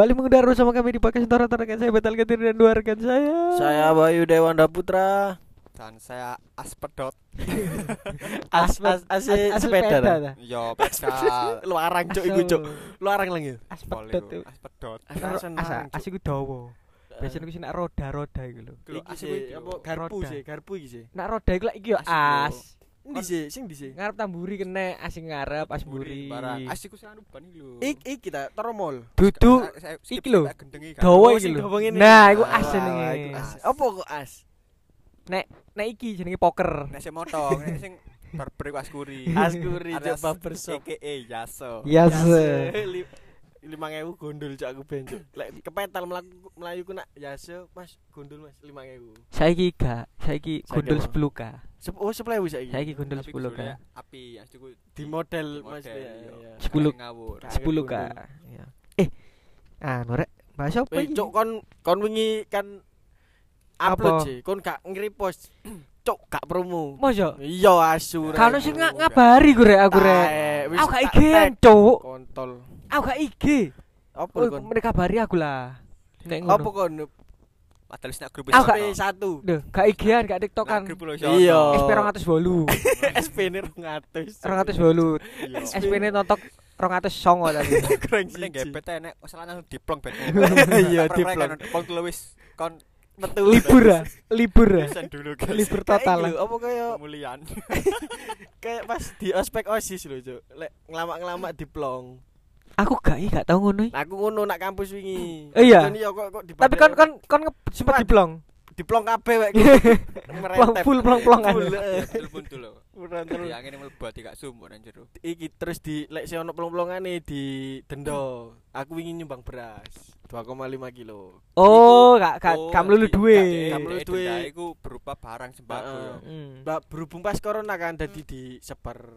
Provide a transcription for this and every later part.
Kembali mengudara bersama kami di podcast Tora Tora saya Betal Ketir dan dua rekan saya. Saya Bayu Dewanda Putra. dan saya aspedot As as as, As- sepeda. ta? ta? yo pedal Lu arang cuk iku cuk. Lu arang lang ya. Aspedot aspedot Asa Senang, Cuk. asik ku dawa. Biasanya ku sing nak roda-roda iku lho. Lho, Iki sih, apa garpu sih, garpu iki sih. Nak roda iku lek iki yo. as. Endi sih? Sing di sih? Ngarep tamburi kene asing ngarep as mburi. barang asik ku sing anu ban iki lho Ik ik kita toromol. Dudu iki lho. dawa iki lho. Nah, iku Ah, as Wah, jenenge. Apa kok as? Nek iki jenenge poker. nek sing motong nek sing barber iku askuri Askuri cuk barbershop. AKA Yaso lima ewu gondol cak aku ben. Lek kepetal melaku melayu ku nak yase mas gondol mas lima ewu. Saiki gak, saiki apa? 10k. Sep oh sepuluh saiki. Saiki gundul Tapi 10k. kudune api yang cukup Di model mas ya, ya. 10 ngawur Kaget 10k. gundul. Ya. Eh. Ah, norek. Bahas apa Eh iki? cuk kon kon wingi kan upload Apa? sih. Kon gak nge-repost. Cuk gak promo. Mosok Iya asu. Kano rek. sing nga- ngabari gue rek aku rek. Aku gak IG tag. cuk. Kontol. Aku gak IG. Apa Oh, kon? mereka kabari aku lah. Nek Apa ngono. kon? Padahal sing grup Ah, gak- iso. satu. Duh, gak IG-an, gak TikTokan. Lho Iya. SP 208. SP ini 200. 208. Iya. SP ini nontok 209 tadi. keren Mending gebet ae nek salah langsung diplong bet. Iya, diplong. diplong. Lu wis kon Metu. Libur ah, libur. Pisan dulu guys. Libur total. lho, Apa kaya Pemulihan. kayak pas di ospek OSIS lho, Cuk. Lek ngelamak-ngelamak diplong. Aku gak gak tau ngono. iki. Nah, aku ngono nak kampus wingi. Eh, iya. Iya kok kok Tapi kan kan kan sempet diplong. diplong kabeh wek. Plong full plong-plong kan. Full, eh. Buran terus. Ya ngene mlebu ati gak sumur nang jero. Iki terus di lek si ono plong-plongane di dendo. Aku wingi nyumbang beras 2,5 kilo. Oh, gak gak Oh, gak melulu gak- duit. gak- melulu denda Iku berupa barang sembako. Heeh. ya. Hmm. Berhubung pas corona kan dadi disebar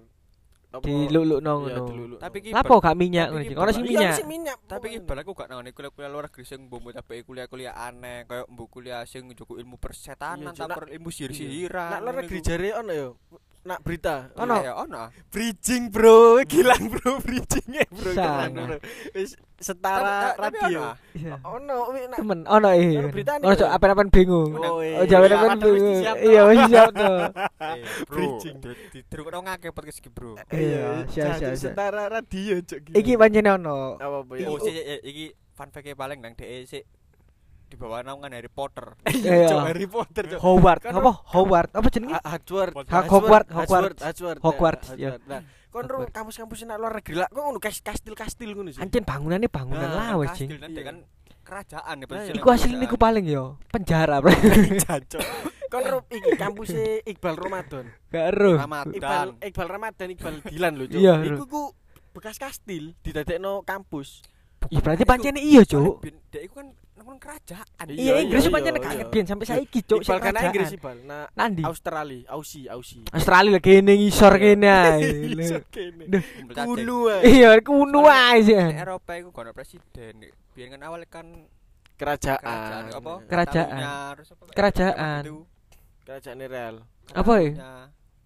Iya, ngono. dilulukno. Tapi ki Lapo gak minyak ngono iki? Ono sing Iya, minyak. sing minyak. Tapi iki bal aku gak nangani kuliah-kuliah luar negeri sing mbok tapi kuliah-kuliah aneh kayak mbok kuliah sing njogo ilmu persetanan Iya, tak ilmu sihir-sihiran. Nak luar negeri jare ono yo. Nak berita. Ono. Ya ono. Bridging, Bro. Gilang, Bro. Bridgingnya, Bro. Bro. Wis setara Tapi- radio. ono. Nak Temen, ono eh. Ono cok Bro. apa-apaan bingung. Oh, jawaban iya, apa bingung. Iya, wis siap tuh. Eh, bro. Bridging. Di terus kok ngake podcast iki, Bro. Iya, siap, siap. Setara radio, Cuk. Iki pancene ono. apa ya? Oh, sih iki fun fact paling nang DE sik di bawah naungan Harry Potter. Iya. Harry Potter, Cuk. Howard, Kan apa? Howard, apa jenenge? Hogwarts. Hogwarts, Hogwarts. Hogwarts. Hogwarts, ya, ya. Nah, kon ro kampus-kampus nak luar negeri lah, kok ngono kas- kastil-kastil ngono sih. Anjen bangunannya bangunan Nah, lawas, Kastil Cing. nanti kan kerajaan ya pasti Iku asli niku paling yo, penjara, Bro. Jancuk. Kon ro iki kampuse Iqbal Ramadan. Gak ero. Iqbal Ramadan. Iqbal Ramadan Iqbal Dilan lho, Cuk. Iya, Iku ku bekas kastil didadekno kampus. Ih, berarti pancene iya, Cuk. Dek iku kan nang kerajaan. Iya, Inggris iya, pancene iya. kaget biyen sampai saiki, Cuk. Iqbal sing kan Inggris. Iqbal. Nah, Nandi? Australia, Aussie, Aussie. Australia lagi kene ngisor kene ae. Iso kene. Kuno ae. Iya, kuno ae Eropa iku kono presiden. Biyen kan awal kan kerajaan Kerajaan. apa? Kerajaan. Kerajaan. Kerajaan real. Apa ya?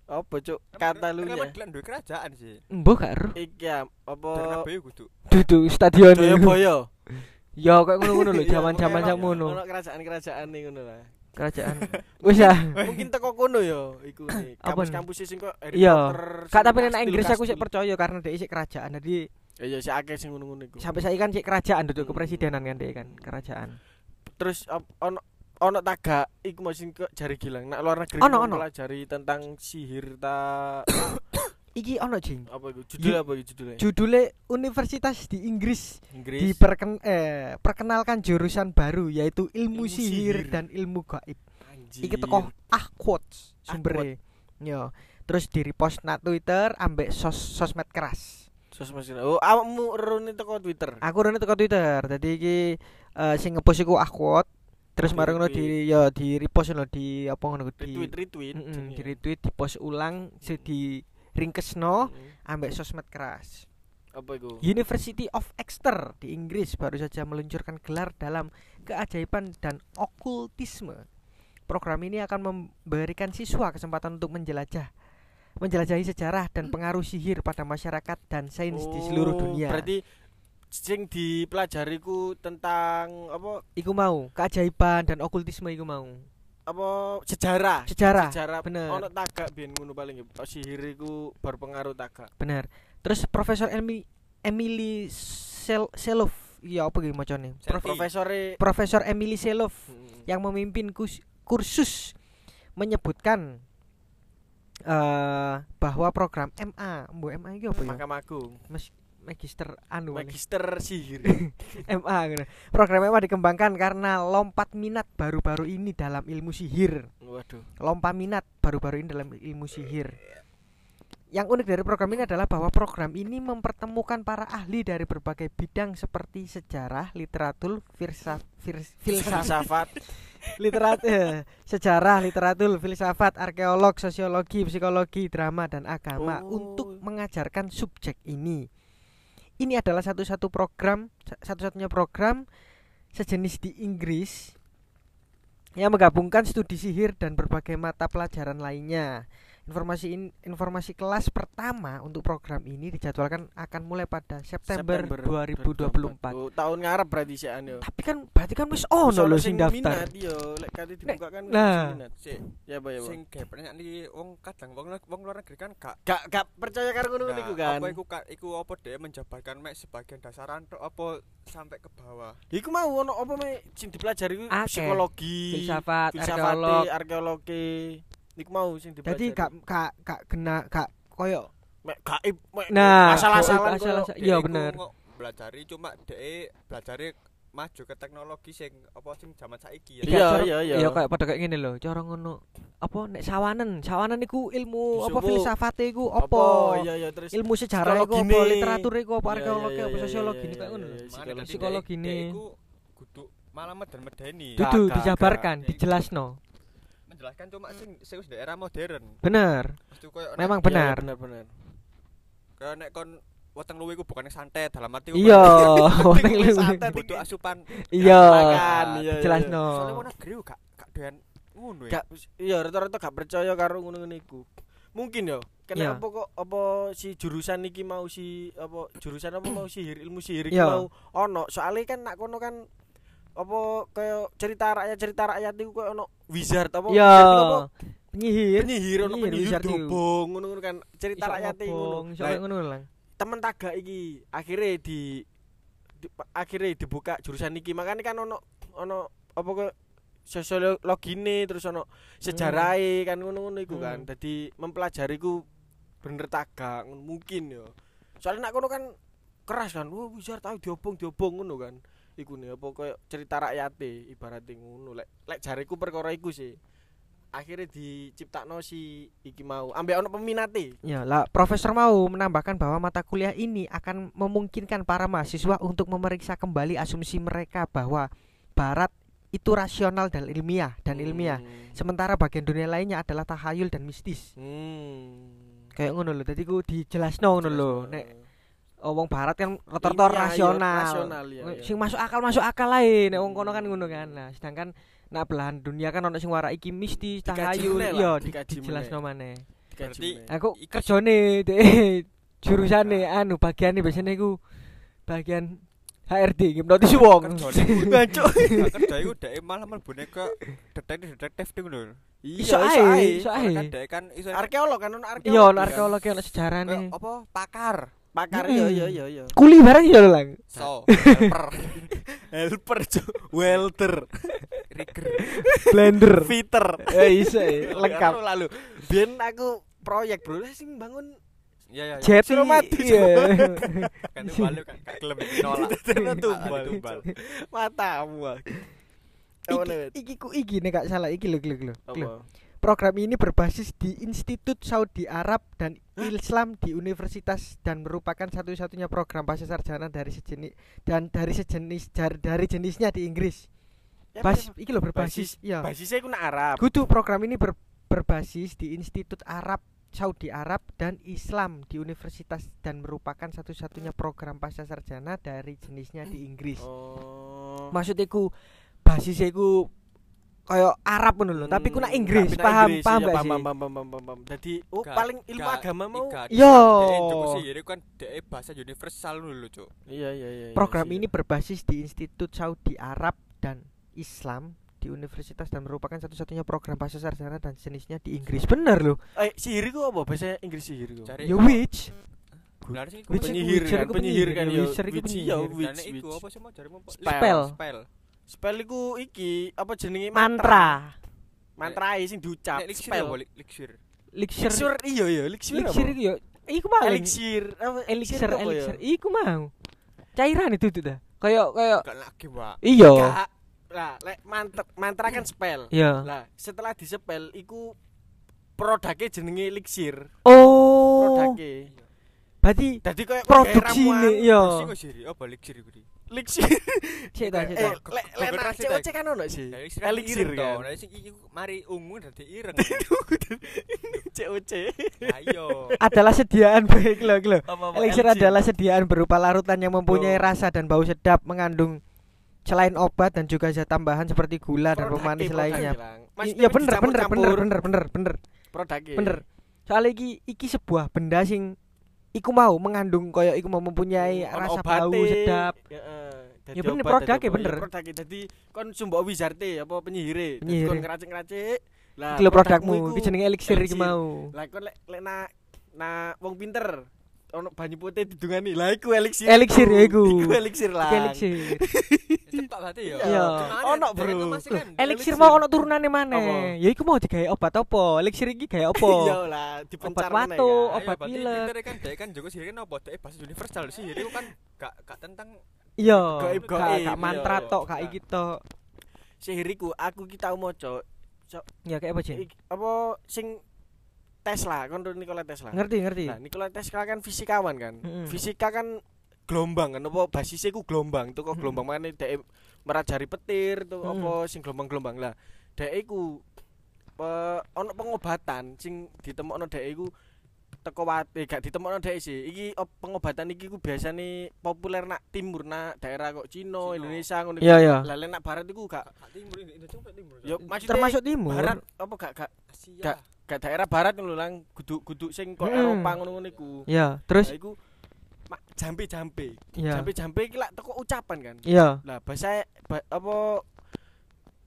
Apa, Cuk? Kan Katalunya. Kan duwe kerajaan sih. Mbok gak ero. Iki ya, apa Bernabeu kudu. Dudu stadion. Joyoboyo. Ya kayak ngono-ngono lho, pokoknya sak ngono. Ono kerajaan-kerajaan nih ngono lah. Kerajaan. Wis ya. Mungkin teko kono yo iku nih. Apa nih? Kampus-kampus sing kok Harry. Potter. Kak tapi nek Inggris aku sik percaya karena dia sik kerajaan. Jadi Iya, sik akeh sing ngono-ngono iku. sampai saiki kan sik kerajaan duduk kepresidenan kan dia kan, kerajaan. Terus ono ono taga iku masih kok jari gilang. Nak luar negeri Ono, ono. pelajari tentang sihir ta Iki ono jing. apa iku? Judul apa iku judulnya? Judulnya Universitas di Inggris Inggris. diperken eh perkenalkan jurusan baru yaitu ilmu, Ilmu sihir, sihir. dan ilmu gaib. Anjir. Iki teko ah quotes sumbere. Yo. Terus di repost na Twitter ambek sos sosmed keras. Sos mesin. Oh, awakmu rene teko Twitter. Aku rene teko Twitter. Dadi iki eh, sing ngepost iku ah quote. Terus Di marang di ya di repost ngono di apa ngono di Retweet retweet. Mm-mm, jenenge. di retweet di post ulang se di ringkesno Mm. ambek sosmed keras. Apa iku? University of Exeter di Inggris baru saja meluncurkan gelar dalam keajaiban dan okultisme. Program ini akan memberikan siswa kesempatan untuk menjelajah menjelajahi sejarah dan pengaruh sihir pada masyarakat dan sains di seluruh Oh, dunia. Berarti sing dipelajari ku tentang apa Iku mau keajaiban dan okultisme iku mau. Apa sejarah. Sejarah. Sejarah bener. Ono tagak biyen ngono paling ya. sihir iku berpengaruh tagak. Benar. Terus Profesor Emi, Emily Sel Selov, iya apa gitu macamnya? Prof, Profesore Profesor Emily Selov Hmm. yang memimpin kus- kursus menyebutkan eh bahwa program MA, Mbok MA iki apa ya? Mahkamah Agung. Mas Magister anu? Magister sihir. MA gitu. Program MA dikembangkan karena lompat minat baru-baru ini dalam ilmu sihir. Waduh. lompat minat baru-baru ini dalam ilmu sihir. Yang unik dari program ini adalah bahwa program ini mempertemukan para ahli dari berbagai bidang seperti sejarah, literatur, filsaf, fils- filsafat, Filsafat. literatur, sejarah, literatur, filsafat, arkeolog, sosiologi, psikologi, drama dan agama Oh. untuk mengajarkan subjek ini. Ini adalah satu-satu program, satu-satunya program sejenis di Inggris yang menggabungkan studi sihir dan berbagai mata pelajaran lainnya. Informasi in- informasi kelas pertama untuk program ini dijadwalkan akan mulai pada September, 2024. Oh, tahun ngarep berarti sih anu. Tapi kan berarti kan wis ono lho sing sing daftar. minat yo, lek kate dibuka kan nah. minat. Sik, Ya apa ya, Bang? sing banyak nih wong kadang wong wong luar negeri kan gak Gak gak percaya karo ngono Nah, niku kan. Apa iku ka- iku apa deh menjabarkan mek sebagian dasaran tok apa sampai ke bawah. Iku mau ono apa me sing dipelajari psikologi, Filsafat, filsafat, arkeolog. arkeologi. Iku mau sing dipelajari. gak gak gak kena gak koyo mek gaib, mek Nah, asal-asalan asal- Iya, Dek iku bener. Belajari cuma dhek belajari maju ke teknologi sing apa sing zaman saiki ya. Iya, iya, iya. Iya kayak pada kayak ngene lho, cara ngono. Apa nek sawanen, sawanen iku ilmu apa Disuwuk. filsafate iku apa? Iya, iya terus Ilmu sejarah iku apa, literatur iku apa, arkeologi apa, sosiologi ini kayak ngono. lho. Psikologi. iku kudu malah meden-medeni. Dudu dijabarkan, dijelasno. Menjelaskan cuma sing sing era modern. Bener. Koyo Memang benar. benar benar. Kayak nek kon weteng luwe iku bukannya santet dalam arti Iya, wis luwe. santet. butuh asupan Iya. Makan, soalnya wong negeri yo gak gak doyan ngono ya Gak iya rata-rata gak percaya karo ngono-ngono iku. Mungkin yo. Kenapa kok apa si jurusan iki mau si apa jurusan apa mau sihir ilmu sihir iki mau ono soalnya kan nak kono kan apa kayak cerita rakyat cerita rakyat iku kayak ono wizard apa? Wizard apa? Penyihir. penyihir ono Penyihir, penyihir dobong ngono-ngono kan. Cerita rakyat ngobong, ngono ngono lah. temen tagak iki akhirnya di, di akhirnya dibuka jurusan iki. Makanya kan ono ono apa ke sosiologine terus ono sejarahe kan ngono-ngono iku kan. Hmm. dadi mempelajari ku bener tagak ngono mungkin yo. Soalnya nak kono kan keras kan wah wizard tahu diobong diobong ngono kan iku nih apa koyo cerita rakyate ibaratnya ngono lek lek jariku perkara iku sih akhirnya diciptakno si iki mau ambek ono peminate Ya, lah profesor mau menambahkan bahwa mata kuliah ini akan memungkinkan para mahasiswa untuk memeriksa kembali asumsi mereka bahwa barat itu rasional dan ilmiah dan ilmiah. Hmm. Sementara bagian dunia lainnya adalah tahayul dan mistis. Hmm. Kayak ngono lho. Dadi ku dijelasno ngono lho. Nek oh, wong barat kan rata-rata rasional. Sing masuk akal masuk akal ae nek wong kono kan ngono kan. Nah, sedangkan nak belahan dunia kan ono sing wara iki mistis, tahayul, dikaji dijelasno maneh. Meneh. Aku kerjane deh jurusane anu bagiane biasanya iku bagian HRD hipnotis wong. kerjane iku kerja dhek malah mlebune ke detektif detektif lho Iso Iya, ae, iso Soalnya kan ae. dhek kan iso Arkeolog kan ono arkeolog. Iya, ono arkeolog ono kayak sejarahne. apa pakar Pakar iya iya iya iya. Kuli barang ya lho lang. so helper Helper jo, welder, rigger Blender. fitter. Eh iso eh, lengkap. Lalu. Biyen aku proyek, Bro. Lah sing bangun iya iya Jet Suruh mati, Iya. kan tumbal kan gelem iki nolak tumbal. tumbal matamu. Iki, iki ku iki nek gak salah iki lho lho lho. Program ini berbasis di Institut Saudi Arab dan Islam di Universitas dan merupakan satu-satunya program pasca sarjana dari sejenis dan dari sejenis jar- dari jenisnya di Inggris. Ya, Bas, apa? iki lho berbasis, iya. Basisnya ku nak Arab. Kudu program ini ber- berbasis di Institut Arab Saudi Arab dan Islam di Universitas dan merupakan satu-satunya program pasca sarjana dari jenisnya di Inggris. Oh. Maksudnya ku basisnya ku kaya Arab ngono lho, tapi ku nak Hmm, Inggris, tapi paham Inggris, paham iya, gak paham, sih? paham, paham, paham, paham, paham. Jadi oh paling ilmu gak- agama mau. Yo. Sihir kan dek bahasa universal dulu, Cuk. iya iya iya. Program iya, ini berbasis di Institut Saudi Arab dan Islam di universitas dan merupakan satu-satunya program bahasa sarjana dan jenisnya di Inggris. Bener loh. Eh sihir iku apa bahasa Inggris sihir? Cari Ya witch. Benar sih. Penyihir kan, penyihir kan Witch penyihir. witch, iku witch. apa sih mau cari mau Spell. Spell. Spell iku iki apa jenenge Mantra. Mantra sing diucap. Nek elixir Spell. apa elixir? Elixir. Elixir iya ya, elixir. Elixir iku yo. Iku mau. Elixir. Apa? Elixir, apa ya? elixir. Iku mau. Cairan itu tuh dah. Kayak kayak Gak lagi, Pak. iya. Lah, lek mantra, mantra kan spell. Iya. Lah, setelah disepel iku produknya jenenge elixir. Oh. Produknya. Berarti Dadi koyo produksi ini iya. Sing kok elixir iku di? Elixir. Cek ta, cek Eh, Konsentrasi, COC kan ono sih. Elixir kan. Nah, sing iki mari ungu dadi ireng. COC. Ayo. adalah sediaan baik loh. Apa-apa, Elixir adalah sediaan berupa larutan yang mempunyai Oh. rasa dan bau sedap, mengandung selain obat dan juga zat tambahan seperti gula dan pemanis lainnya. Iya bener bener bener bener bener bener Produknya. bener. Soalnya iki iki sebuah benda sing iku mau mengandung koyo iku mau mempunyai Ono rasa obate, bau sedap. Heeh. Dadi Ya bener, obat, produknya dadi apa? bener. Ya, produknya dadi kon sumbok wizarte apa penyihire. Dadi kon ngeracik-ngeracik. Lah, Iki lho produkmu, iku jenenge elixir iki elixir. mau. Lah kon lek lek na na wong pinter ono banyu putih didungani. Lah iku elixir. Elixir ya iku. Iku elixir lah. Elixir. Cepat berarti ya. Iya. Ono, bro. elixir mau ono turunane maneh. Ya iku mau digawe obat apa? Elixir iki gawe apa? Iya lah, dipencar Obat watu, obat berarti pilek. pinter kan dek kan Joko sihir kan apa dek bahasa universal sihir itu kan gak gak tentang Iya. Gaib, Gak gak mantra tok, gak iki tok. Sihir iku aku ki tau maca Ya kayak apa, Jin? Ik- apa sing Tesla, kon Nikola Tesla. Ngerti, ngerti. Nah, Nikola Tesla kan fisikawan kan. Mm-mm. Fisika kan gelombang kan apa basisnya ku gelombang tuh kok gelombang mana dhek merajari petir tuh Mm-mm. apa sing gelombang-gelombang lah. Dhek iku pe, ono pengobatan sing ditemokno dhek iku teko wate gak ditemokno dhek sih. Iki op- pengobatan iki ku biasane populer nak timur nak daerah kok Cina. Indonesia ngono. Iya, iya. Lah nak barat iku gak gak timur ini itu timur. yo maksudnya Termasuk timur. barat apa gak gak Asia. gak- gak daerah barat ngono lang kudu-kudu sing kok Mm. Eropa ngono-ngono iku. Ya, terus iku jampe-jampe. Jampe-jampe iki lak teko ucapan kan. Iya. Lah bahasa ba, apa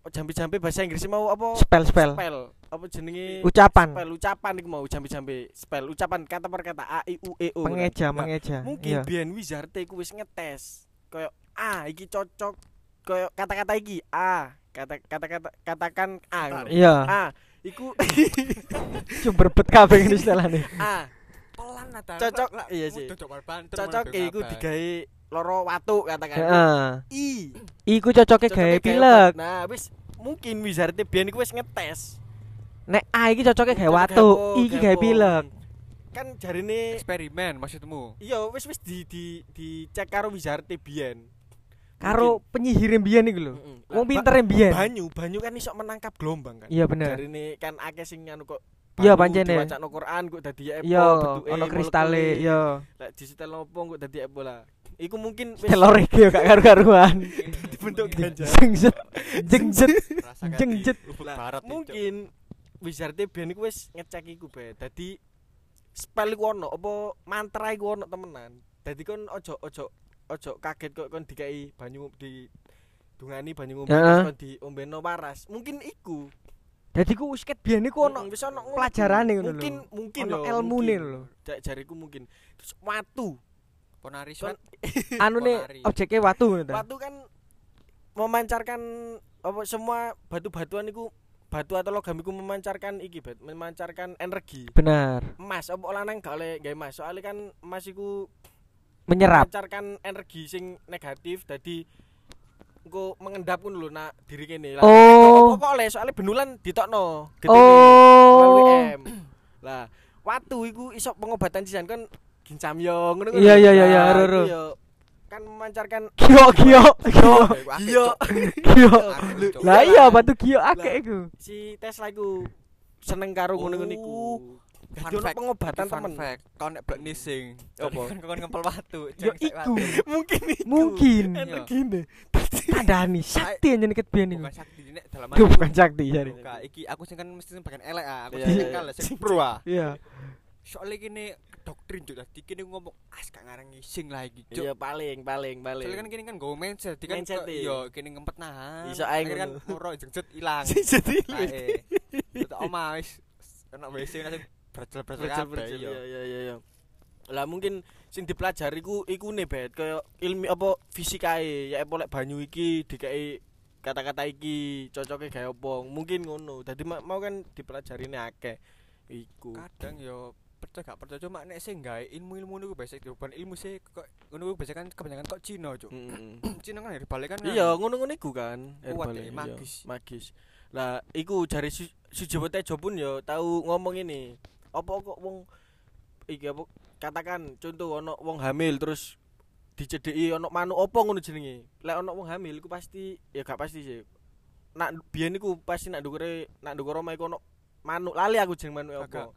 jambe-jambe bahasa Inggris mau apa Spell spell. spell apa jenenge Ucapan. spell ucapan iku mau jambe-jambe spell ucapan kata per kata a i u e o Pengeja, Nah, mengeja. mungkin Iya. biyen wizard iku wis ngetes koyo ah iki cocok koyo kata-kata iki a kata kata-kata katakan a. Iya. a iku Sumber bet kabeh ini istilahnya. a pelan nata. Cocok, iya sih. Cocok banter. cocok iku digawe loro watu katakan Heeh. i Iku cocoknya cocoknya gawe pilek. nah wis mungkin wizard biyen iku wis ngetes Nek A iki cocoknya gawe watu, iki gawe pilek. kan jarine eksperimen maksudmu. iya wis wis di di dicek karo wizard biyen Karo penyihir mbiyen iku lho. Wong pinter mbiyen. banyu banyu kan iso menangkap gelombang kan Iya bener. jarine kan akeh sing anu kok Iya, pancene. diwacakno Quran kok dadi epo Iya, bentuke ono kristale, molekule. iya. lek disetel opo kok dadi epo lah iku mungkin wis Telur iki gak karu-karuan. dibentuk ganja Jengjet. Jengjet. Jengjet. mungkin wizard biyen iku wis ngecek iku be dadi spell iku ono apa mantra iku ono temenan dadi kon ojo ojo ojo kaget kok kon dikai banyu di dungani banyu ngombe Heeh. terus kon diombeno waras mungkin iku Dadi ku wis ket biyen iku ono Mm, wis ono pelajarane iku. ngono mungkin lho. mungkin Ono mungkin. lho. Ja- jariku mungkin terus watu Ponari Swan. Anune Ponari. objeknya watu ngono ta. watu kan memancarkan apa semua batu-batuan iku batu atau logam iku memancarkan iki bet memancarkan energi Benar. emas apa lanang gak oleh gawe emas soalnya kan emas iku Menyerap. memancarkan energi sing negatif dadi engko mengendap ngono lho nak diri kene lah Oh. apa oleh soalnya benulan ditokno melalui Oh. Lah watu iku iso pengobatan sisan kan gincam yo ngono Iya, iya, iya, iya, ro, kan memancarkan gio iya gio. Aku, Cuk. Lah iya batu gio akeh iku. si Tesla iku seneng karo ngono-ngono iku Ono fact, pengobatan temen. fact, kau nek blek nising. Apa? Kan kau ngempel watu. Yo sak iku. Mungkin iku. Mungkin. Enak Iya. gini. Kandani sakti aja nih biyen iku. Bukan sakti nek dalam Duh, bukan sakti jare. Bukan, iki aku sing kan mesti sing bagian elek ah. Aku Iya, sing iya. kalah sing pro ah. Iya. Soalnya gini doktrin juga dadi kene ngomong as gak ngarang ngising lah iki. Iya paling paling paling. Soalnya kan kini kan go mindset, di kan iya. iya kini ngempet nahan. Iso ae Akhirnya kan moro jengjet ilang. Jadi Ae. Tetep oma wis kena WC langsung bercel-bercel kabeh Bercel-bercel, iya. iya iya. Lah mungkin sing dipelajari ku iku ne bet kaya ilmi apa fisikae ya apa lek banyu iki dikai kata-kata iki cocoknya gawe apa mungkin ngono dadi ma- mau kan dipelajari akeh iku Kadang yo percaya gak percaya cuma nek sing gawe ilmu-ilmu niku biasa bukan ilmu sih kok ngono ku biasa kan kebanyakan kok Cina, Cuk. Mm. Cina kan dibalik kan. iya ngono-ngono iku kan herbal, magis. magis lah iku jari Su- Sujiwo Tejo pun ya tahu ngomong ini apa kok wong iki apa katakan contoh ono wong hamil terus dicedeki ono manuk apa ngono jenenge? Lek ono wong hamil iku pasti ya gak pasti sih. Nak biyen iku pasti nak ndukure nak ndukur omah iku ono manuk. Lali aku jeneng manuk apa?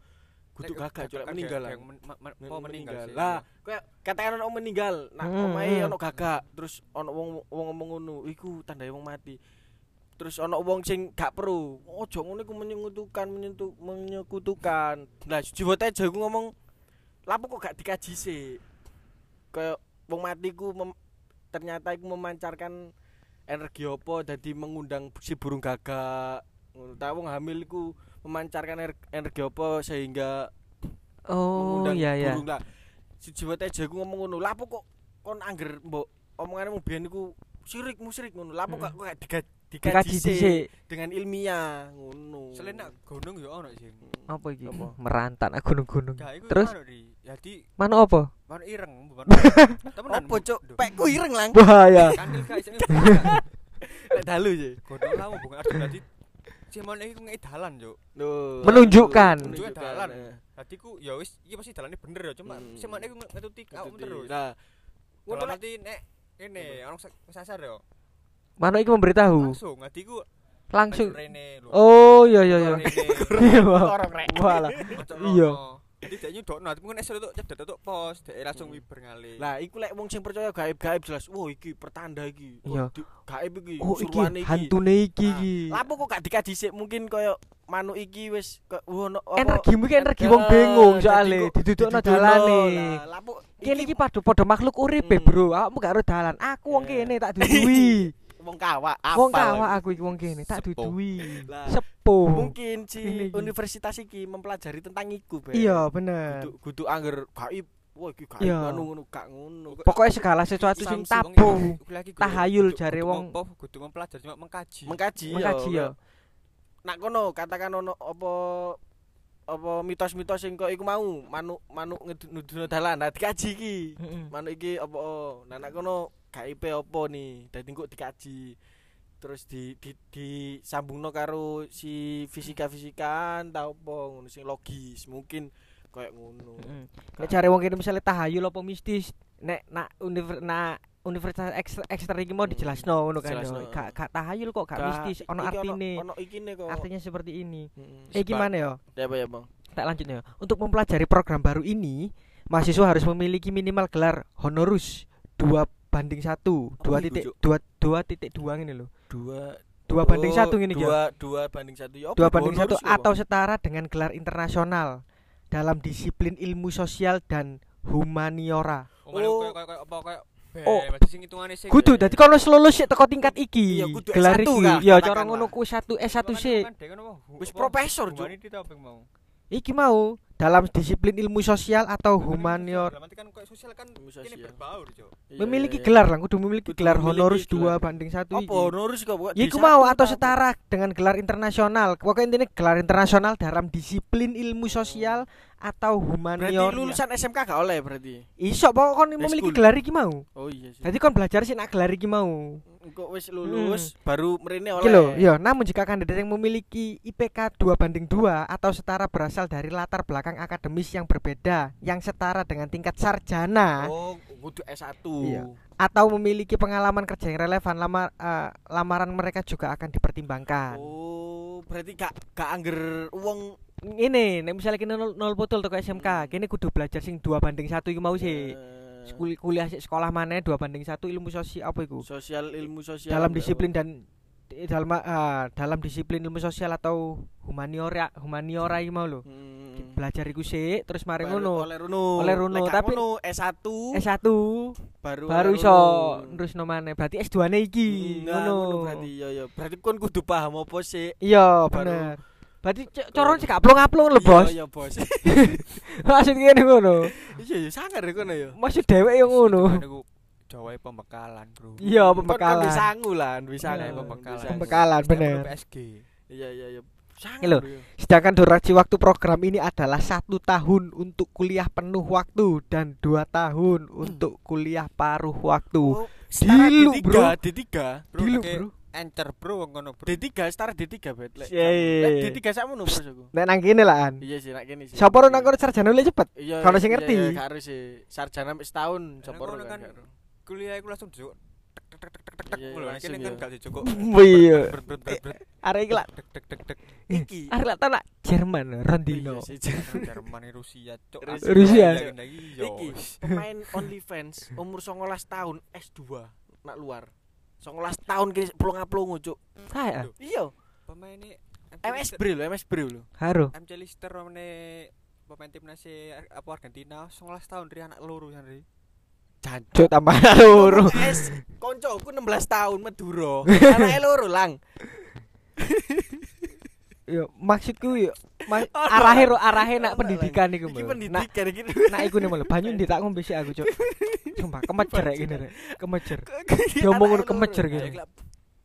Kudu gagak cuk meninggal lah apa meninggal sih. Lah, kayak katakan ono meninggal, nah Hmm, omahe hmm. ono gagak, terus ono wong wong ngomong ngono, iku tandai wong mati. Terus ono wong sing gak perlu. Ojo ngono iku menyekutukan, menyentuh menyekutukan. Lah Jiwa Tejo iku ngomong, "Lapo kok gak dikaji sih?" Kayak wong mati ku mem- ternyata iku memancarkan energi apa dadi mengundang si burung gagak. Ngono. Ta wong hamil iku memancarkan ener- energi apa sehingga Oh mengundang iya iya. burung lah. Si Jiwa Tejo iku ngomong ngono. Lah apa kok kon angger mbok omongane mung biyen iku sirik musyrik ngono. Lah apa kok gak diga- Dikaji dhisik. dengan ilmiah ngono. Selain nak gunung yo ono sih. Apa iki? Apa? Merantak nak gunung-gunung. Terus? Jadi Mana apa? manuk ireng bukan. Apa cuk? Pekku ireng lang. Bahaya. Kandil gak. Lek dalu sih. Godhong lawu bukan arti dadi manuk iki ngei dalan, Cuk. Loh. Menunjukkan. Menunjukkan dalan. eh. Dadi ku ya wis iki pasti dalane bener ya, cuma Hmm. si manuk iku ngetuti Ngetuti. terus. Nah, ngono lek nanti nek ini orang sasar yo. Mana iki memberitahu? Langsung nanti ku Langsung. Oh iya iya iya. Iya. Wah. korok rek. Walah. Macam Iya. Jadi dia nyudokno, tapi mungkin esuk tuh cedet tuh pos, dia langsung Hmm. wiber ngali. Lah iku lek wong sing percaya gaib-gaib jelas. Wah iki pertanda iki. Iya. Gaib iki, Oh iki hantune iki iki. Lah kok gak dikaji sik mungkin koyo manuk iki wis ono apa- Energimu iki energi wong Eh, bingung soalnya didudukno dalane. Lah, Kene iki padha padha makhluk urip Hmm. bro. Awakmu gak ero dalan. Aku wong Eh. kene tak dudui. Wong kawak Wong apal kawak aku iki wong kene tak dudui. Lah, Sepuh. mungkin si universitas iki mempelajari tentang iku Be. Iya bener. kudu angger gaib wah iki Iya. anu ngono gak ngono Pokoknya segala sesuatu sing tabu. Tahayul jare wong- kudu mempelajari cuma mengkaji. mengkaji Mengkaji ya. nak kono katakan ono apa apa mitos-mitos sing kok iku mau manuk manuk ngeduno dalan nah dikaji iki manuk iki apa nah nak kono gaib apa nih dadi kok dikaji terus di di disambungno karo si fisika-fisikaan ta apa ngono sing logis mungkin kayak ngono Heeh. Nek cari wong kene misale tahayul apa mistis, nek nak univer nak universitas ekstra, ekstra iki mau dijelasno ngono kan. Yo. Gak gak tahayul kok gak mistis, ono artine. ono ikine kok Artinya seperti ini. Mm-mm. Eh gimana ya? ya apa ya bang Tak lanjut ya. Untuk mempelajari program baru ini, mahasiswa harus memiliki minimal gelar honorus 2 banding satu. Dua titik dua dua titik dua ini loh dua dua banding satu ini dua dua banding satu. Ya dua banding satu atau setara dengan gelar internasional dalam disiplin ilmu sosial dan humaniora. Oh Oh, kudu jadi kalau selalu sih teko tingkat iki. Gelar itu Ya cara ngono ku satu s satu c profesor, juga Iki mau dalam disiplin ilmu sosial atau kan sosial kan sosial. berbaur, Cuk. Iya, Memiliki iya, gelar lah, kudu memiliki gelar gelar. 2 banding 1 iki. apa honorus kok buat Ya iku mau atau setara dengan gelar internasional. Pokoknya intinya gelar internasional dalam disiplin ilmu sosial atau berarti humaniora. lulusan SMK gak oleh berarti Iso pokok kon memiliki gelar iki mau. oh iya sih Jadi kon belajar sih nak gelar iki mau. kok wis lulus baru merene oleh Iki lho, ya, namun jika kandidat yang memiliki IPK 2 banding 2 atau setara berasal dari latar belakang akademis yang berbeda, yang setara dengan tingkat sarjana oh kudu S1 Iya. atau memiliki pengalaman kerja yang relevan, lamar, eh, lamaran mereka juga akan dipertimbangkan. oh berarti gak gak angger wong Ngene, nek misalnya kene nol, nol botol toko SMK, kene kudu belajar sing dua banding satu iku mau sih. Eh, Sekul- kuliah sekolah mana dua banding satu ilmu sosial apa iku? sosial ilmu sosial dalam disiplin dan di- dalam ah, dalam disiplin ilmu sosial atau humaniora humaniora iki mau lho. Hmm. Belajar iku sik terus mari Baru ngono. oleh runo Oleh runo, tapi- ngono, S1 S1 baru baru iso runo. terus nomane. Berarti S2-ne iki. Hmm, nah, Ngono. berarti iya iya berarti kon kudu paham apa sih Iya, Baru- bener. Berarti c- coro sik gak plong-aplong lho, Bos. iya iya bos Maksud ngene ngono. iya iya sangar ya kono ya Maksud dhewek yo ngono. Jawa pembekalan, Bro. Iya, Kon kan pembekalan. bisa bisa Iya, pembekalan. Pembekalan, bener. PSG. iya iya iya sangar bro, ya. Sedangkan durasi waktu program ini adalah satu tahun untuk kuliah penuh waktu dan dua tahun untuk kuliah paruh waktu. Oh, Dilu, D3 bro. D3 Bro, Dulu, pakai bro. Encer, Bro, ngono, Bro. D3 setara D3 bet lek Iya, iya, iya. D3 sakmono bos aku Nek nang kene lah an. iya sih nak kene sih Sopo nang kono sarjana luwih cepet. iya Kalau sing iya, ngerti. iya, gak harus sih sarjana setahun sopo kan kan kuliah iku langsung juk tek tek tek tek tek Iya, kan langsung kene kan ya. gak cukup. Iya. Arek iki lah. Tek tek tek tek. iki Arek lah tau nak Jerman Rondino. Iya Jerman Rusia. Rusia. Rusia. Iki pemain OnlyFans umur 19 tahun S2 nak luar. 19 tahun kini pelung aplung cuk. Saya Iya, Pemain ini MS Bri MS Bri lho. Haru. MC Lister ne pemain timnas apa Argentina 19 tahun dari anak loro kan Ri. Cuk tambah loro. S koncoku 16 tahun Madura. Anake loro lang. Yo maksudku yo ma- arahe ro arahe nak pendidikan iku. Iki pendidikan iki. nak iku malah banyu ndik tak ngombe sik aku cuk. Sumpah kemecer rek gini rek. Kemecer. Diomong ngono gitu. kelak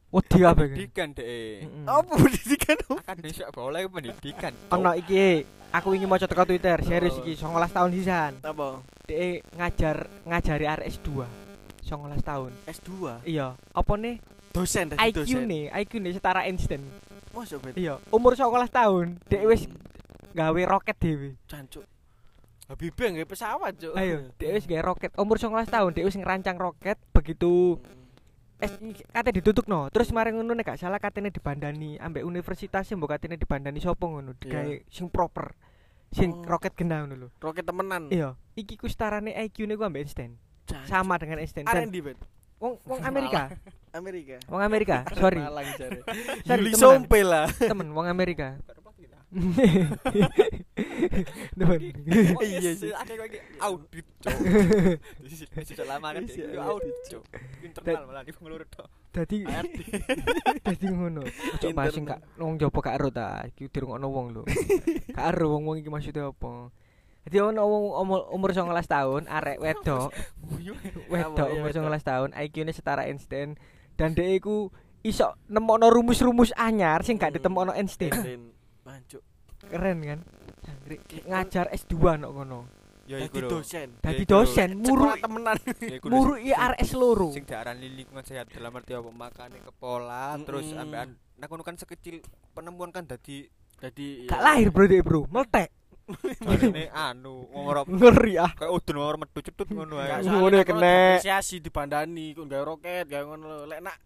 Wedi apa iki? Pendidikan. Mm-mm. Apa pendidikan? Akademi sepak bola itu pendidikan. Ono iki aku ingin maca teko Twitter serius iki 19 tahun sisan. Apa? Dek ngajar ngajari arek S2. 19 tahun. S2. Iya, apa nih? Dosen IQ nih, IQ nih setara Einstein. Mosok bet. Iya, umur 19 tahun, dek wis gawe roket dhewe. Cancuk. Habibie nggak pesawat, Cuk. Ayo, dek wis gawe roket. Umur 19 tahun, dek wis ngerancang roket begitu es kate ditutup no. Terus mari ngono nek gak salah katene dibandani ambek universitas mbok katene dibandani sopo ngono, digawe sing proper. Sing Oh. roket genah ngono lho. Roket temenan. Iya, iki ku setarane IQ-ne ku ambek Einstein. Cancuk. Sama dengan Einstein. Dan R&D bet. Wong wong Amerika. Amerika. Wong Amerika, sorry. Malang jare. Sorry, Yuli. Sompe lah. Temen wong Amerika. Temen. Oh, Iya iya sih. sih. Ada lagi audit. Sisi lama kan Iya, itu iya. audit. Cuk. Internal malah di pengelurut tok. Dadi dadi ngono. Ojo bahas sing gak wong jopo gak ero ta. Iki dirungokno wong lho. Gak ero wong-wong iki maksudnya apa. Jadi ono wong umur, umur 19 tahun arek wedok, wedok umur wedok. 19 tahun, IQ-ne setara Einstein dan dia iku iso nemokno rumus-rumus anyar sing gak Hmm. ditemokno Einstein. Mancuk. Keren kan? Ngajar S2 nok ngono. Ya iku lho. dosen. Dadi dosen muru Sekolah temenan. Ya iku lho, muru sing- i RS loro. sing diarani lingkungan sehat dalam arti apa makane kepola terus Mm-mm. ambekan nah kono kan sekecil penemuan kan dadi Dadi Gak lahir bro dia bro, meletek. Anu ngorop Ngeri ah. kayak udun ngorop metu cetut ngono ae. Ngono ya kena. Apresiasi dibandani kok gawe roket, gawe ngono. Lek nak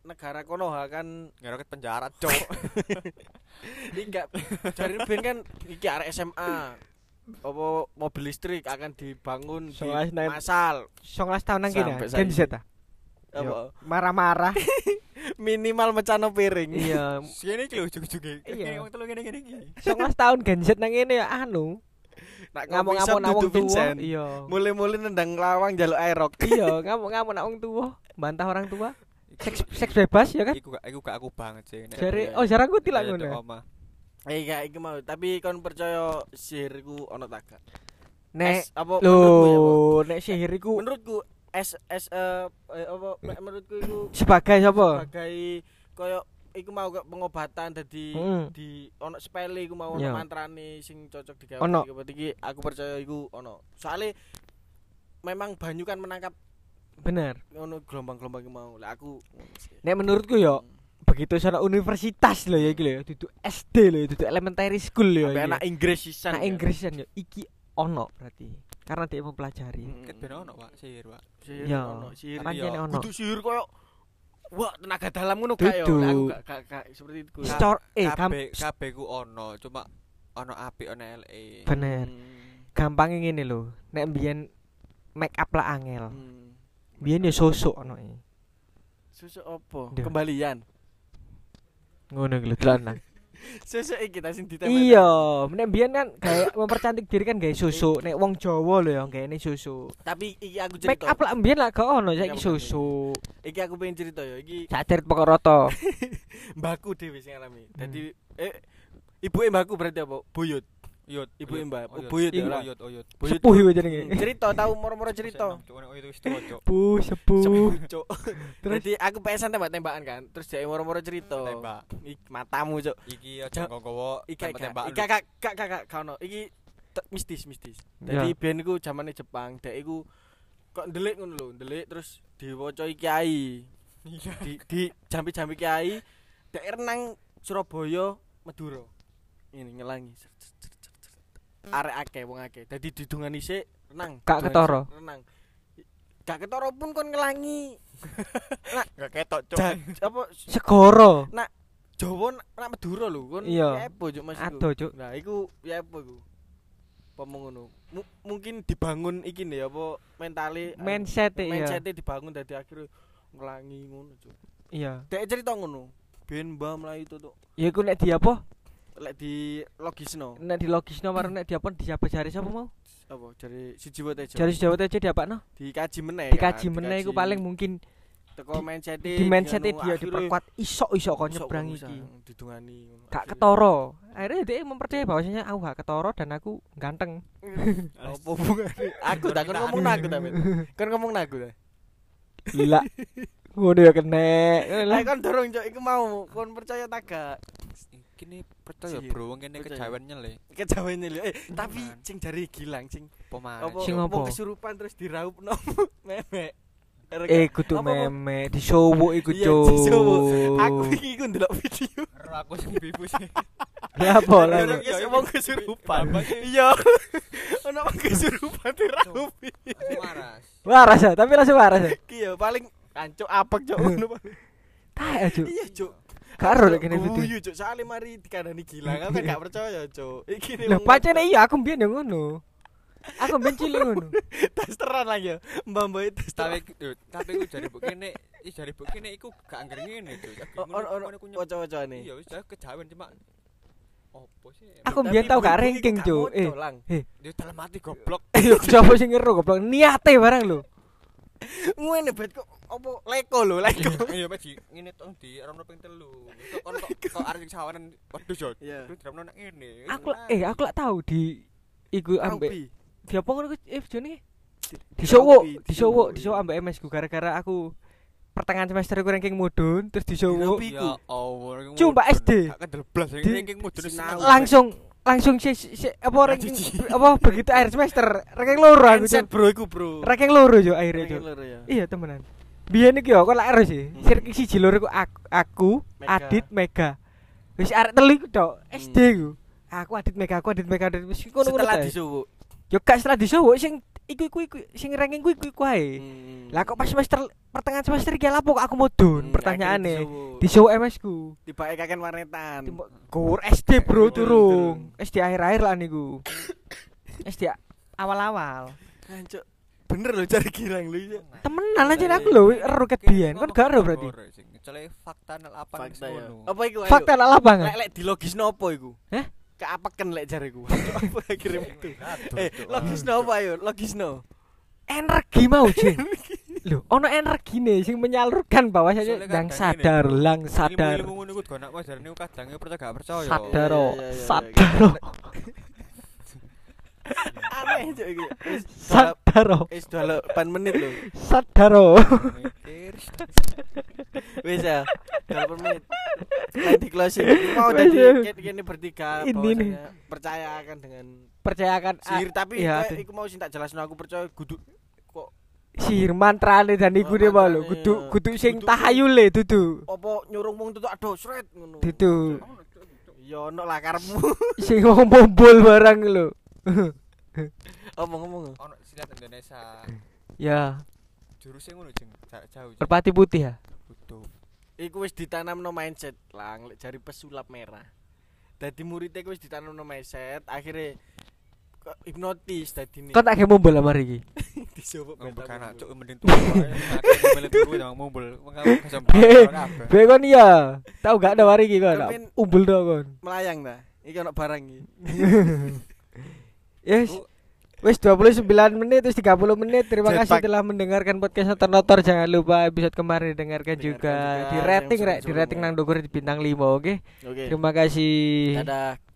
negara kono ha kan ngeroket penjara cok iki enggak jare ben kan iki arek SMA. Apa mobil listrik akan dibangun di masal. 19 tahun nang kene. Sampai Gen Z saiki. ah. Apa? Marah-marah. Minimal mecano piring. Iya, sini iki lho ujug-ujuge Iya. iya wong telu ngene ngene iki 19 tahun Gen Z nang kene ya anu. Nak Ngamuk-ngamuk nak wong tua. Iya. Mulai-mulai nendang lawang jaluk aerok. Iya, ngamuk-ngamuk nak wong tua, bantah orang tua. Seks seks bebas ya kan? iku gak iku gak aku banget sih Jare iya. oh jarang gue tilak Kayak ngono. ya? Eh gak iki mau, tapi kon percaya sihir iku ono tak gak? Nek apa menurutku ya, lho, nek sihir iku menurutku S S eh eh, apa me- menurutku iku sebagai sapa? sebagai koyo iku mau kayak pengobatan dadi Hmm. di ono spele iku mau ono Iya. mantrane sing cocok digawe Ono. iki, berarti iki aku percaya iku ono. Soale memang banyu kan menangkap Bener. ngono gelombang-gelombang iku mau. Lah aku Nek menurutku yo begitu sana universitas lho ya iki lho, dudu SD lho, dudu elementary school lho. ya. anak Inggris sisan. Nah, Inggrisan yo iki ono berarti. Karena dia mempelajari. Hmm. ket ben ono Pak sihir Pak Sihir Iya. ono, sihir Pancene iya. ono. Kudu sihir koyo Wah, tenaga dalam ngono gak yo. Aku gak gak seperti itu. Scor eh kam kabeh kabeh ku ono cuma ono apik ono elek. Bener. Hmm. Gampangnya ngene lho. Nek mbiyen make up lah angel. Hmm. Mbiyen ya sosok ono e. Susu opo? Kembalian. Ngono lho tenan. Susu iki ta sing ditempel. Iya, nek mbiyen kan kayak mempercantik diri kan gawe susu. Nek wong Jawa lho ya gawe susu. Tapi iki aku Make cerita. up lah mbiyen lah gak ono saiki susu. Iki aku pengen cerita ya. Iki Cacer pokok roto. mbakku dhewe sing alami. Dadi eh ibuke mbakku berarti apa? Buyut. Yut, Ibu mbak. oyot. Buyut ya. Oyot, oyot. Buyut. Sepuh iku jenenge. Cerita tahu moro-moro cerita. Cuk. Sepuh, Cuk. Terus Jadi aku pesan tembak-tembakan kan. Terus dia moro-moro cerita. Tembak. Matamu, Cuk. Iki aja ika tembak-tembakan. ika kak kak kak kak kak ono. Iki mistis mistis. Jadi Ya. biyen iku zamane Jepang, dek iku kok ndelik ngono lho, ndelik terus diwaca kiai. Iya. Di di jampi-jampi kiai, dek renang Surabaya, Madura. Ini ngelangi. Arek akeh wong akeh. Dadi didungani sik renang. Gak Didungani ketara? Renang. Gak ketara pun kon ngelangi. Gak ketok, Cuk. Apa segoro. Jawa nak nak Madura lho kon. Iya. Ya apa juk Mas? Ado, Cuk. Nah, iku ya apa iku? Apa ngono? Mu- mungkin dibangun iki nih apa mentale Mindset e, iya. mindset dibangun dadi akhirnya ngelangi ngono, Cuk. Iya. Dek cerita ngono. Ben mbah mlayu tutuk. Ya iku nek di apa? Lek di logisno. Nek di logisno karo nek di apa di apa jari sapa mau? Apa dari siji wae tejo. Jari Jawa aja di apa no? dikaji meneh. Dikaji kan, meneh iku paling mungkin teko mindset di mindset dia diperkuat iso-iso kok nyebrang iki. Didungani. Gak ketara. Akhirnya dia mempercayai bahwasanya aku gak ketara dan aku ganteng. Apa? Aku tak kon ngomong aku ta. Kon ngomong aku ta. Gila. Ngono ya kena. Lah kon dorong cok iku mau kon percaya tak gak? Kini percaya. Bro, wong kene Percaya. kejawen nyele. Kejawen nyeli. Eh, tapi sing jari gilang sing Pemain. apa Sing apa? kesurupan terus diraupno memek. Eh kudu Apa, apa? meme disowo iku Iya, cuk. disowo. Aku iki ku ndelok video. Aku sing bibu sih. Ya apa lah. Ono Cuk? kes wong kesurupan. Iya. Ono wong kesurupan diraupi. Waras. Waras ya, tapi langsung waras ya. Iki ya paling kancuk apek cok ngono paling. Tak cuk. Iya cok. Karo lek kene video. Guyu cok, soalnya mari dikandani aku kan gak percaya cok. Iki Lah wong pancene iya aku mbiyen yo ngono. Aku mbiyen cilik ngono. testeran lagi ya. Mbak-mbak itu Tapi yo, tapi ku jare mbok kene, i jare mbok kene iku gak anggere ngene, Cuk. ono ono wacah-wacane. Iya, wis kejawen cuma opo sih? Aku mbiyen tau gak ranking cuk. Eh, Eh, Dia dalam mati goblok. yo coba sing ngeru goblok niate barang lho. Ngene bet kok apa leko lho, leko. Iya, Mas di ngene tong di rono ping telu. Kok kon kok arek sawaran waduh yo. Dirapno nang ngene. Aku eh aku lak tahu di iku ambek Raupi. di apa ngono eh jenenge? Di- Disowo, diraupi, disowo, iya. disowo ambek MS ku gara-gara aku pertengahan semester aku ranking mudun terus disowo Diraupi. Ya Allah. Cuma. SD. Di- iki ranking mudun langsung langsung si, si, apa ranking Cici. apa begitu akhir semester ranking loro aku Cuk. bro iku bro. ranking loro yo akhirnya Ranking loro ya. Iya temenan. Biyen iki yo kok lak ero sih. Hmm. Sirki siji loro iku aku, aku Mega. Adit, Mega. Wis arek telu iku tok, Hmm. SD ku. Aku Adit Mega, aku Adit Mega, Adit wis ngono-ngono Setelah ta. disuwu. Yo gak setelah disowo sing iku iku iku sing ranking ku iku iku ae. Hmm. Lah kok pas semester pertengahan semester iki lapo kok aku mudun? Hmm, Pertanyaane. akhirnya Disowo MS ku. Tibake kaken warnetan. Gur SD bro Turun, turung. SD akhir-akhir lah niku. SD awal-awal. Kancuk. Bener lho cari girang lho ya. Temenan aja aku lho ero ket biyen. Kon gak ero berarti. Kecuali fakta nol apa ya. ngono. Apa iku? Fakta lapangan. Lek lek apa iku? Hah? keapaken lek. Apa kirim itu? Eh, logis no apa yo? Ya, logis no. Energi mau jeng. Lho, ono energine sih menyalurkan bahwa saja. yang sadar, lang sadar. Ilmu ngono gak nak percaya gak percaya. Sadar, sadar. Aneh cuk iki. Wis dua- sadar oh, wis 8 menit lho. sadar oh. Mikir. Wis ya. 8 menit. Lain di closing. Ini Mau ya. kene- kene bertiga Ini bahwasanya percaya akan dengan percayakan sihir tapi iya, aduh. iku mau sing tak jelasno aku percaya kudu kok sihir mantrane dan iku mau lho mantrane, kudu kudu sing Kudu- tahayule dudu apa nyurung wong tutuk aduh sret ngono. dudu Ya ono lah karepmu. sing ngomong bombol barang lho Omong ngomong. Ono silat Indonesia. ya Jurusnya ngono jeng jarak jauh. Jeng. merpati putih ya Butuh. Iku wis ditanamno mindset lang lek jari pesulap merah. dadi muridnya wis ditanamno meset akhirnya kok hipnotis dadine Kok tak kayak mobil lah mari iki. disopo Ngombol beta anak mulu. cuk mending ae. Turu nang mobil. Mengaku kesem Eh, kabeh. Be kon iya. Tahu gak ada mari iki kon. Umbul do kon. melayang ta iki ono barang iki Yes. Wis 29 menit terus 30 menit. Terima kasih Jetpack. telah mendengarkan podcast Notor Jangan lupa episode kemarin dengarkan Dengarkan juga. juga Di rating rek, di rating nang Dogur di bintang 5, oke? oke Terima kasih. dadah